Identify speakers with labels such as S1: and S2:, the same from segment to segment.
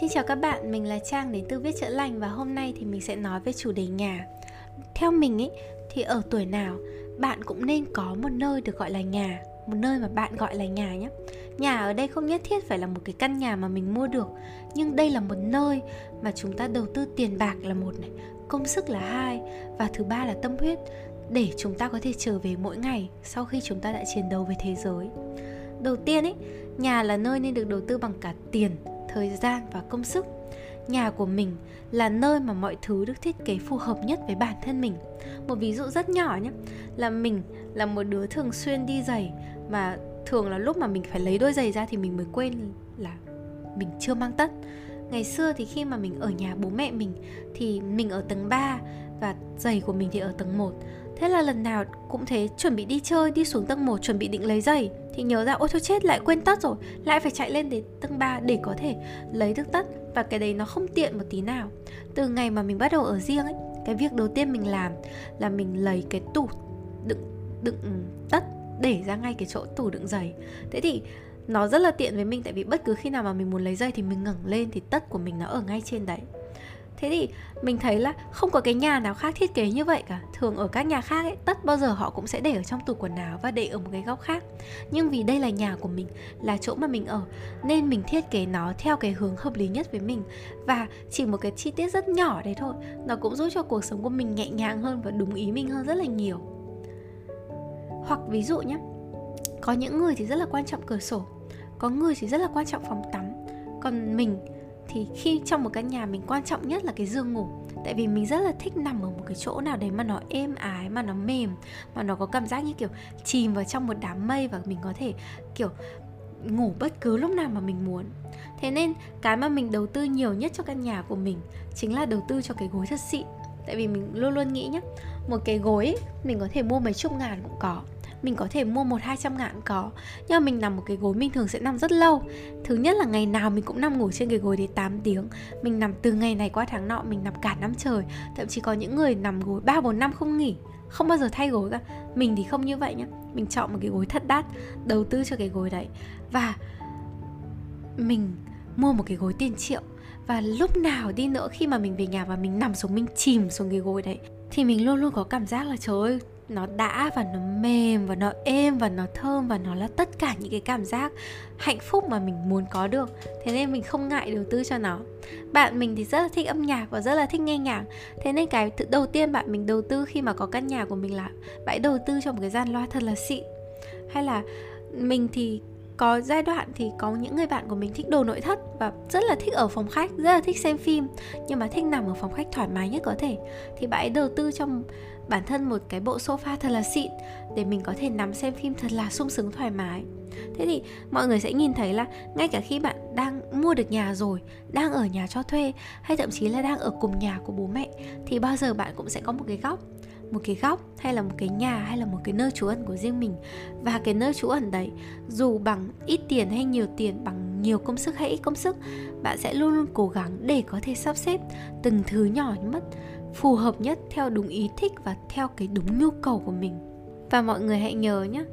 S1: Xin chào các bạn, mình là Trang đến từ Viết Chữa Lành và hôm nay thì mình sẽ nói về chủ đề nhà. Theo mình ý, thì ở tuổi nào bạn cũng nên có một nơi được gọi là nhà, một nơi mà bạn gọi là nhà nhé. Nhà ở đây không nhất thiết phải là một cái căn nhà mà mình mua được, nhưng đây là một nơi mà chúng ta đầu tư tiền bạc là một này, công sức là hai và thứ ba là tâm huyết để chúng ta có thể trở về mỗi ngày sau khi chúng ta đã chiến đấu với thế giới. Đầu tiên ấy, nhà là nơi nên được đầu tư bằng cả tiền, thời gian và công sức. Nhà của mình là nơi mà mọi thứ được thiết kế phù hợp nhất với bản thân mình. Một ví dụ rất nhỏ nhé, là mình là một đứa thường xuyên đi giày, mà thường là lúc mà mình phải lấy đôi giày ra thì mình mới quên là mình chưa mang tất. Ngày xưa thì khi mà mình ở nhà bố mẹ mình, thì mình ở tầng 3 và giày của mình thì ở tầng 1 Thế là lần nào cũng thế chuẩn bị đi chơi Đi xuống tầng 1 chuẩn bị định lấy giày. Thì nhớ ra ôi thôi chết lại quên tất rồi. Lại phải chạy lên đến tầng 3 để có thể lấy được tất. Và cái đấy nó không tiện một tí nào. Từ ngày mà mình bắt đầu ở riêng ấy Cái việc đầu tiên mình làm là mình lấy cái tủ đựng, đựng ừ, tất để ra ngay cái chỗ tủ đựng giày. Thế thì nó rất là tiện với mình tại vì bất cứ khi nào mà mình muốn lấy giày thì mình ngẩng lên thì tất của mình nó ở ngay trên đấy thế thì mình thấy là không có cái nhà nào khác thiết kế như vậy cả. Thường ở các nhà khác ấy, tất bao giờ họ cũng sẽ để ở trong tủ quần áo và để ở một cái góc khác. Nhưng vì đây là nhà của mình, là chỗ mà mình ở, nên mình thiết kế nó theo cái hướng hợp lý nhất với mình. Và chỉ một cái chi tiết rất nhỏ đấy thôi, nó cũng giúp cho cuộc sống của mình nhẹ nhàng hơn và đúng ý mình hơn rất là nhiều. Hoặc ví dụ nhé có những người thì rất là quan trọng cửa sổ, có người thì rất là quan trọng phòng tắm. Còn mình thì khi trong một căn nhà mình quan trọng nhất là cái giường ngủ. Tại vì mình rất là thích nằm ở một cái chỗ nào đấy mà nó êm ái mà nó mềm mà nó có cảm giác như kiểu chìm vào trong một đám mây và mình có thể kiểu ngủ bất cứ lúc nào mà mình muốn. Thế nên cái mà mình đầu tư nhiều nhất cho căn nhà của mình chính là đầu tư cho cái gối thật xịn. Tại vì mình luôn luôn nghĩ nhá một cái gối ấy, mình có thể mua mấy chục ngàn cũng có mình có thể mua một hai trăm ngàn có. Nhưng mà mình nằm một cái gối mình thường sẽ nằm rất lâu. Thứ nhất là ngày nào mình cũng nằm ngủ trên cái gối đấy 8 tiếng. Mình nằm từ ngày này qua tháng nọ mình nằm cả năm trời. Thậm chí có những người nằm gối ba, bốn năm không nghỉ. Không bao giờ thay gối cả. Mình thì không như vậy nhá. Mình chọn một cái gối thật đắt, đầu tư cho cái gối đấy. Và mình mua một cái gối tiền triệu. Và lúc nào đi nữa khi mà mình về nhà và mình nằm xuống, mình chìm xuống cái gối đấy, thì mình luôn luôn có cảm giác là, trời ơi nó đã và nó mềm và nó êm và nó thơm và nó là tất cả những cái cảm giác hạnh phúc mà mình muốn có được. Thế nên mình không ngại đầu tư cho nó. Bạn mình thì rất là thích âm nhạc và rất là thích nghe nhạc. Thế nên cái đầu tiên bạn mình đầu tư khi mà có căn nhà của mình là bạn đầu tư cho một cái gian loa thật là xịn. Hay là mình thì có giai đoạn thì có những người bạn của mình thích đồ nội thất và rất là thích ở phòng khách, rất là thích xem phim, nhưng mà thích nằm ở phòng khách thoải mái nhất có thể. Thì bạn ấy đầu tư trong bản thân một cái bộ sofa thật là xịn để mình có thể nằm xem phim thật là sung sướng thoải mái. Thế thì mọi người sẽ nhìn thấy là ngay cả khi bạn đang mua được nhà rồi, đang ở nhà cho thuê, hay thậm chí là đang ở cùng nhà của bố mẹ, thì bao giờ bạn cũng sẽ có một cái góc, một cái góc hay là một cái nhà hay là một cái nơi trú ẩn của riêng mình. Và cái nơi trú ẩn đấy, dù bằng ít tiền hay nhiều tiền, bằng nhiều công sức hay ít công sức, bạn sẽ luôn luôn cố gắng để có thể sắp xếp từng thứ nhỏ nhất phù hợp nhất theo đúng ý thích và theo cái đúng nhu cầu của mình. Và mọi người hãy nhớ nhé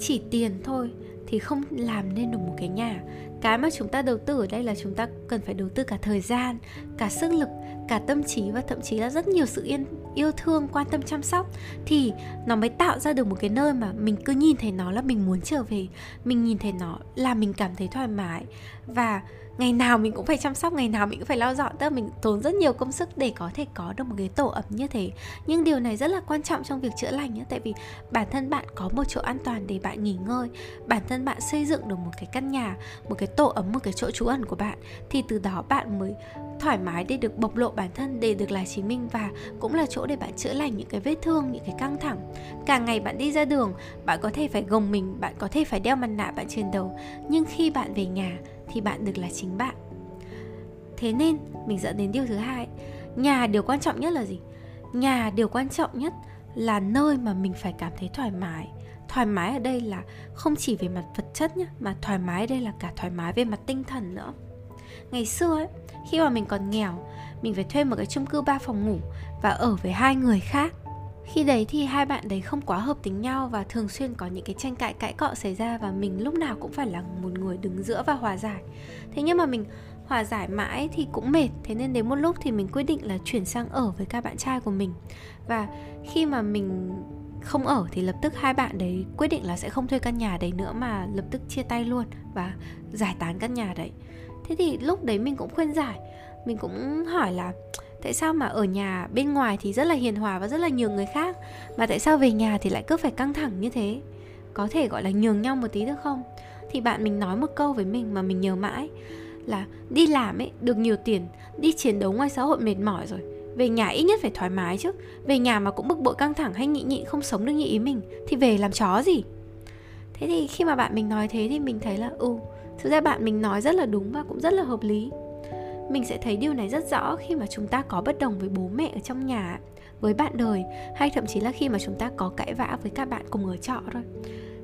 S1: chỉ tiền thôi thì không làm nên được một cái nhà. Cái mà chúng ta đầu tư ở đây là chúng ta cần phải đầu tư cả thời gian, cả sức lực, cả tâm trí và thậm chí là rất nhiều sự yên, yêu thương, quan tâm, chăm sóc. Thì nó mới tạo ra được một cái nơi mà mình cứ nhìn thấy nó là mình muốn trở về, mình nhìn thấy nó là mình cảm thấy thoải mái. Và ngày nào mình cũng phải chăm sóc, ngày nào mình cũng phải lau dọn tức là mình tốn rất nhiều công sức để có thể có được một cái tổ ấm như thế. Nhưng điều này rất là quan trọng trong việc chữa lành nhé tại vì bản thân bạn có một chỗ an toàn để bạn nghỉ ngơi. Bản thân bạn xây dựng được một cái căn nhà, một cái tổ ấm, một cái chỗ trú ẩn của bạn, thì từ đó bạn mới thoải mái để được bộc lộ bản thân, để được là chính mình và cũng là chỗ để bạn chữa lành những cái vết thương, những cái căng thẳng. Cả ngày bạn đi ra đường, bạn có thể phải gồng mình, bạn có thể phải đeo mặt nạ, bạn trên đầu nhưng khi bạn về nhà thì bạn được là chính bạn. Thế nên, mình dẫn đến điều thứ hai. Nhà điều quan trọng nhất là gì? Nhà điều quan trọng nhất là nơi mà mình phải cảm thấy thoải mái. Thoải mái ở đây là không chỉ về mặt vật chất nhé mà thoải mái ở đây là cả thoải mái về mặt tinh thần nữa. Ngày xưa ấy, khi mà mình còn nghèo, mình phải thuê một cái chung cư ba phòng ngủ và ở với hai người khác khi đấy thì hai bạn đấy không quá hợp tính nhau và thường xuyên có những cái tranh cãi cãi cọ xảy ra và mình lúc nào cũng phải là một người đứng giữa và hòa giải. Thế nhưng mà mình hòa giải mãi thì cũng mệt. Thế nên đến một lúc thì mình quyết định là chuyển sang ở với các bạn trai của mình. Và khi mà mình không ở thì lập tức hai bạn đấy quyết định là sẽ không thuê căn nhà đấy nữa mà lập tức chia tay luôn và giải tán căn nhà đấy. Thế thì lúc đấy mình cũng khuyên giải. Mình cũng hỏi là tại sao mà ở nhà bên ngoài thì rất là hiền hòa và rất là nhiều người khác, mà tại sao về nhà thì lại cứ phải căng thẳng như thế? Có thể gọi là nhường nhau một tí được không? Thì bạn mình nói một câu với mình mà mình nhớ mãi là đi làm ấy, được nhiều tiền, đi chiến đấu ngoài xã hội mệt mỏi rồi. Về nhà ít nhất phải thoải mái chứ. Về nhà mà cũng bực bội căng thẳng hay nhị nhị không sống được như ý mình thì về làm chó gì? Thế thì khi mà bạn mình nói thế thì mình thấy là ừ thực ra bạn mình nói rất là đúng và cũng rất là hợp lý mình sẽ thấy điều này rất rõ khi mà chúng ta có bất đồng với bố mẹ ở trong nhà. Với bạn đời, hay thậm chí là khi mà chúng ta có cãi vã với các bạn cùng ở trọ thôi.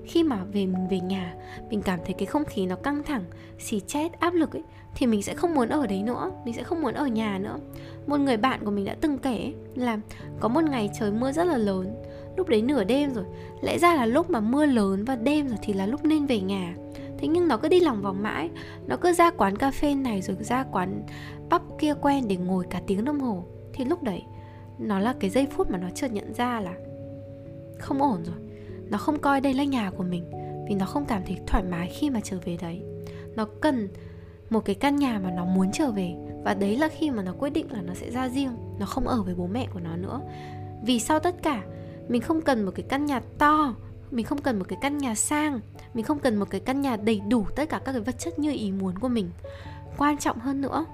S1: Khi mà về mình về nhà, mình cảm thấy cái không khí nó căng thẳng, xì chết, áp lực ấy, thì mình sẽ không muốn ở đấy nữa, mình sẽ không muốn ở nhà nữa. Một người bạn của mình đã từng kể là có một ngày trời mưa rất là lớn. Lúc đấy nửa đêm rồi, lẽ ra là lúc mà mưa lớn và đêm rồi thì là lúc nên về nhà thế nhưng nó cứ đi lòng vòng mãi. Nó cứ ra quán cà phê này rồi ra quán pub kia quen để ngồi cả tiếng đồng hồ. Thì lúc đấy, nó là cái giây phút mà nó chợt nhận ra là không ổn rồi. Nó không coi đây là nhà của mình vì nó không cảm thấy thoải mái khi mà trở về đấy. Nó cần một cái căn nhà mà nó muốn trở về và đấy là khi mà nó quyết định là nó sẽ ra riêng, nó không ở với bố mẹ của nó nữa. Vì sau tất cả, mình không cần một cái căn nhà to mình không cần một cái căn nhà sang, mình không cần một cái căn nhà đầy đủ tất cả các cái vật chất như ý muốn của mình. Quan trọng hơn nữa,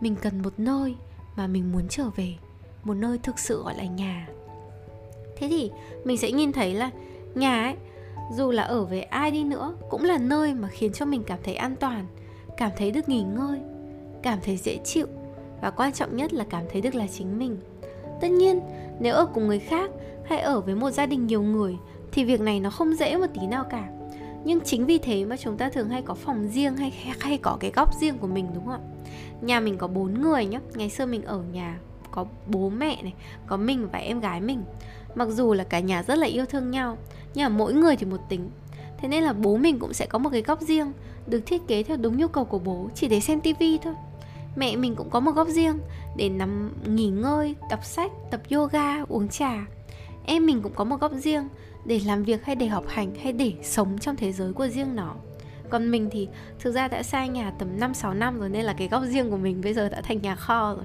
S1: mình cần một nơi mà mình muốn trở về, một nơi thực sự gọi là nhà. Thế thì mình sẽ nhìn thấy là nhà ấy, dù là ở với ai đi nữa, cũng là nơi mà khiến cho mình cảm thấy an toàn, cảm thấy được nghỉ ngơi, cảm thấy dễ chịu và quan trọng nhất là cảm thấy được là chính mình. Tất nhiên, nếu ở cùng người khác hay ở với một gia đình nhiều người thì việc này nó không dễ một tí nào cả. Nhưng chính vì thế mà chúng ta thường hay có phòng riêng hay hay có cái góc riêng của mình, đúng không ạ? Nhà mình có bốn người nhá. Ngày xưa mình ở nhà có bố mẹ này, có mình và em gái mình. Mặc dù là cả nhà rất là yêu thương nhau, nhưng mà mỗi người thì một tính. Thế nên là bố mình cũng sẽ có một cái góc riêng, được thiết kế theo đúng nhu cầu của bố, chỉ để xem tivi thôi. Mẹ mình cũng có một góc riêng, để nằm nghỉ ngơi, đọc sách, tập yoga, uống trà em mình cũng có một góc riêng để làm việc hay để học hành hay để sống trong thế giới của riêng nó. Còn mình thì thực ra đã xa nhà tầm 5-6 năm rồi nên là cái góc riêng của mình bây giờ đã thành nhà kho rồi.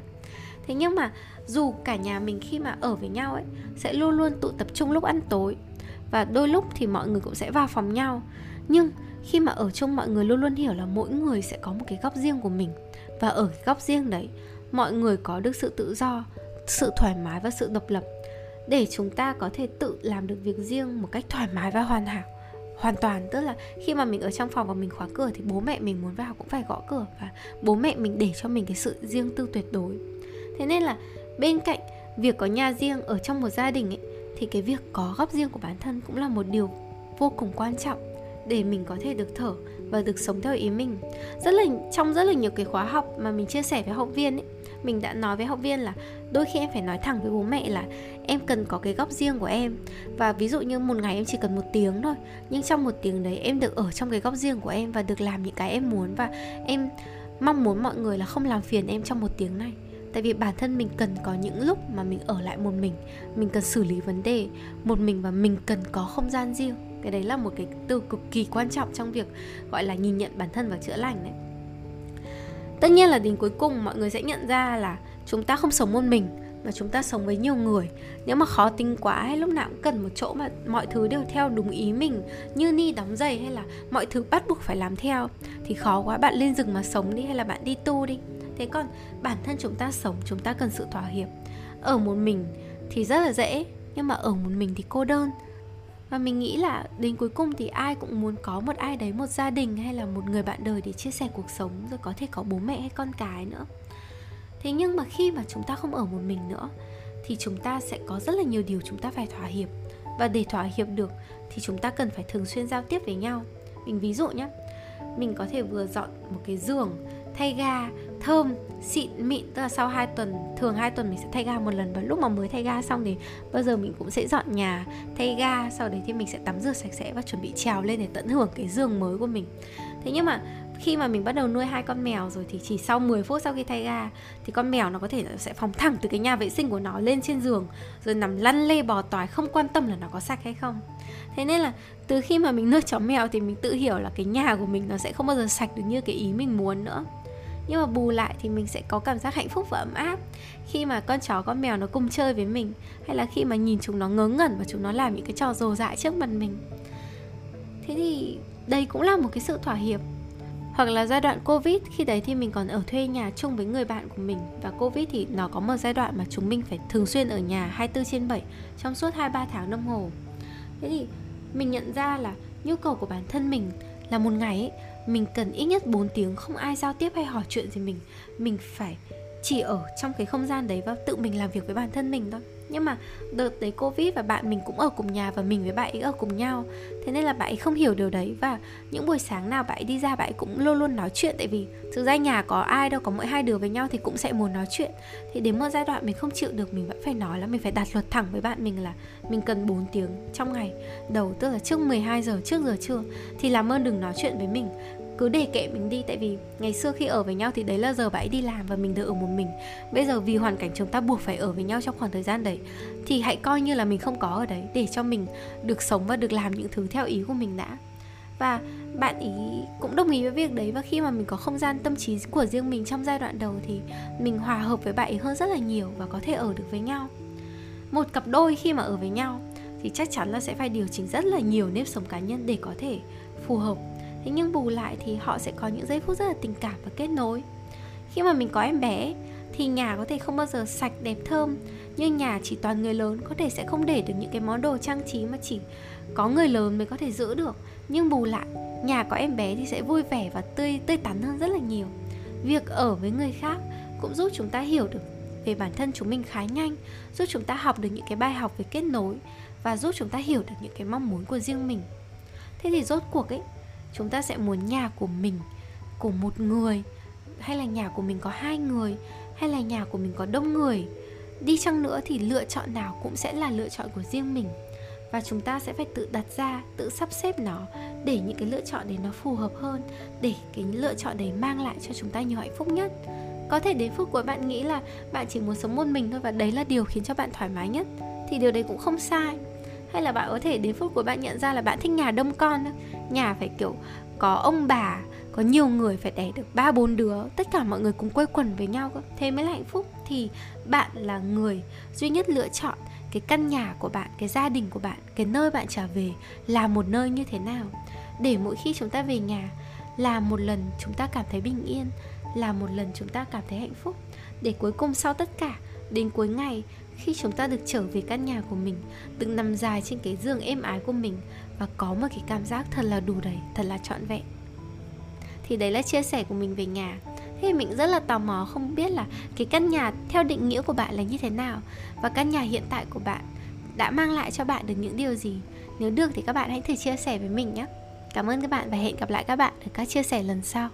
S1: Thế nhưng mà dù cả nhà mình khi mà ở với nhau ấy, sẽ luôn luôn tụ tập trung lúc ăn tối và đôi lúc thì mọi người cũng sẽ vào phòng nhau. Nhưng khi mà ở chung mọi người luôn luôn hiểu là mỗi người sẽ có một cái góc riêng của mình. Và ở cái góc riêng đấy, mọi người có được sự tự do, sự thoải mái và sự độc lập để chúng ta có thể tự làm được việc riêng một cách thoải mái và hoàn hảo, hoàn toàn. Tức là khi mà mình ở trong phòng và mình khóa cửa thì bố mẹ mình muốn vào cũng phải gõ cửa và bố mẹ mình để cho mình cái sự riêng tư tuyệt đối. Thế nên là bên cạnh việc có nhà riêng ở trong một gia đình ấy, thì cái việc có góc riêng của bản thân cũng là một điều vô cùng quan trọng để mình có thể được thở và được sống theo ý mình. Rất là, trong rất là nhiều cái khóa học mà mình chia sẻ với học viên ấy, mình đã nói với học viên là đôi khi em phải nói thẳng với bố mẹ là em cần có cái góc riêng của em. Và ví dụ như một ngày em chỉ cần một tiếng thôi, nhưng trong một tiếng đấy em được ở trong cái góc riêng của em và được làm những cái em muốn. Và em mong muốn mọi người là không làm phiền em trong một tiếng này. Tại vì bản thân mình cần có những lúc mà mình ở lại một mình mình cần xử lý vấn đề một mình và mình cần có không gian riêng. Cái đấy là một cái từ cực kỳ quan trọng trong việc gọi là nhìn nhận bản thân và chữa lành đấy. Tất nhiên là đến cuối cùng mọi người sẽ nhận ra là chúng ta không sống một mình mà chúng ta sống với nhiều người. Nếu mà khó tính quá hay lúc nào cũng cần một chỗ mà mọi thứ đều theo đúng ý mình, như ni đóng giày hay là mọi thứ bắt buộc phải làm theo, thì khó quá. Bạn lên rừng mà sống đi hay là bạn đi tu đi. Thế còn bản thân chúng ta sống, chúng ta cần sự thỏa hiệp. Ở một mình thì rất là dễ, nhưng mà ở một mình thì cô đơn. Và mình nghĩ là đến cuối cùng thì ai cũng muốn có một ai đấy, một gia đình hay là một người bạn đời để chia sẻ cuộc sống, rồi có thể có bố mẹ hay con cái nữa thế nhưng mà khi mà chúng ta không ở một mình nữa, thì chúng ta sẽ có rất là nhiều điều chúng ta phải thỏa hiệp. Và để thỏa hiệp được, thì chúng ta cần phải thường xuyên giao tiếp với nhau. Mình ví dụ nhé mình có thể vừa dọn một cái giường, thay ga thơm, xịn mịn, tức là sau 2 tuần, thường 2 tuần mình sẽ thay ga một lần và lúc mà mới thay ga xong thì bao giờ mình cũng sẽ dọn nhà, thay ga, sau đấy thì mình sẽ tắm rửa sạch sẽ và chuẩn bị trèo lên để tận hưởng cái giường mới của mình. Thế nhưng mà khi mà mình bắt đầu nuôi hai con mèo rồi thì chỉ sau 10 phút sau khi thay ga, thì con mèo nó có thể sẽ phóng thẳng từ cái nhà vệ sinh của nó lên trên giường, rồi nằm lăn lê bò toái không quan tâm là nó có sạch hay không. Thế nên là từ khi mà mình nuôi chó mèo thì mình tự hiểu là cái nhà của mình nó sẽ không bao giờ sạch được như cái ý mình muốn nữa. Nhưng mà bù lại thì mình sẽ có cảm giác hạnh phúc và ấm áp khi mà con chó, con mèo nó cùng chơi với mình, hay là khi mà nhìn chúng nó ngớ ngẩn và chúng nó làm những cái trò rồ dại trước mặt mình. Thế thì đây cũng là một cái sự thỏa hiệp hoặc là giai đoạn covid khi đấy thì mình còn ở thuê nhà chung với người bạn của mình. Và covid thì nó có một giai đoạn mà chúng mình phải thường xuyên ở nhà 24 trên 7 trong suốt 2-3 tháng đồng hồ. Thế thì mình nhận ra là nhu cầu của bản thân mình là một ngày ấy, mình cần ít nhất 4 tiếng không ai giao tiếp hay hỏi chuyện gì mình. Mình phải chỉ ở trong cái không gian đấy và tự mình làm việc với bản thân mình thôi nhưng mà đợt đấy covid và bạn mình cũng ở cùng nhà và mình với bạn ấy ở cùng nhau. Thế nên là bạn ấy không hiểu điều đấy. Và những buổi sáng nào bạn ấy đi ra, bạn ấy cũng luôn luôn nói chuyện. Tại vì thực ra nhà có ai đâu, có mỗi hai đứa với nhau thì cũng sẽ muốn nói chuyện. Thì đến một giai đoạn mình không chịu được, mình vẫn phải nói là mình phải đặt luật thẳng với bạn mình là mình cần 4 tiếng trong ngày. Đầu tức là trước 12 giờ, trước giờ trưa. Thì làm ơn đừng nói chuyện với mình cứ để kệ mình đi, tại vì ngày xưa khi ở với nhau thì đấy là giờ bà ấy đi làm và mình được ở một mình. Bây giờ vì hoàn cảnh chúng ta buộc phải ở với nhau trong khoảng thời gian đấy, thì hãy coi như là mình không có ở đấy để cho mình được sống và được làm những thứ theo ý của mình đã. Và bạn ý cũng đồng ý với việc đấy, và khi mà mình có không gian tâm trí của riêng mình trong giai đoạn đầu thì mình hòa hợp với bạn ấy hơn rất là nhiều và có thể ở được với nhau. Một cặp đôi khi mà ở với nhau thì chắc chắn là sẽ phải điều chỉnh rất là nhiều nếp sống cá nhân để có thể phù hợp thế nhưng bù lại thì họ sẽ có những giây phút rất là tình cảm và kết nối. Khi mà mình có em bé, thì nhà có thể không bao giờ sạch đẹp thơm, nhưng nhà chỉ toàn người lớn có thể sẽ không để được những cái món đồ trang trí mà chỉ có người lớn mới có thể giữ được. Nhưng bù lại, nhà có em bé thì sẽ vui vẻ và tươi tươi tắn hơn rất là nhiều. Việc ở với người khác cũng giúp chúng ta hiểu được về bản thân chúng mình khá nhanh, giúp chúng ta học được những cái bài học về kết nối và giúp chúng ta hiểu được những cái mong muốn của riêng mình. Thế thì rốt cuộc ấy chúng ta sẽ muốn nhà của mình của một người, hay là nhà của mình có hai người, hay là nhà của mình có đông người. Đi chăng nữa thì lựa chọn nào cũng sẽ là lựa chọn của riêng mình. Và chúng ta sẽ phải tự đặt ra, tự sắp xếp nó để những cái lựa chọn đấy nó phù hợp hơn, để cái lựa chọn đấy mang lại cho chúng ta nhiều hạnh phúc nhất. Có thể đến phút cuối bạn nghĩ là bạn chỉ muốn sống một mình thôi và đấy là điều khiến cho bạn thoải mái nhất, thì điều đấy cũng không sai. Hay là bạn có thể đến phút của bạn nhận ra là bạn thích nhà đông con nhà phải, kiểu, có ông bà, có nhiều người phải đẻ được ba bốn đứa, tất cả mọi người cùng quây quần với nhau thế mới là hạnh phúc. Thì bạn là người duy nhất lựa chọn cái căn nhà của bạn, cái gia đình của bạn, cái nơi bạn trở về là một nơi như thế nào. Để mỗi khi chúng ta về nhà là một lần chúng ta cảm thấy bình yên, là một lần chúng ta cảm thấy hạnh phúc. Để cuối cùng sau tất cả, đến cuối ngày khi chúng ta được trở về căn nhà của mình được nằm dài trên cái giường êm ái của mình và có một cái cảm giác thật là đủ đầy, thật là trọn vẹn. Thì đấy là chia sẻ của mình về nhà. Thế mình rất là tò mò không biết là cái căn nhà theo định nghĩa của bạn là như thế nào và căn nhà hiện tại của bạn đã mang lại cho bạn được những điều gì. Nếu được thì các bạn hãy thử chia sẻ với mình nhé. Cảm ơn các bạn và hẹn gặp lại các bạn ở các chia sẻ lần sau.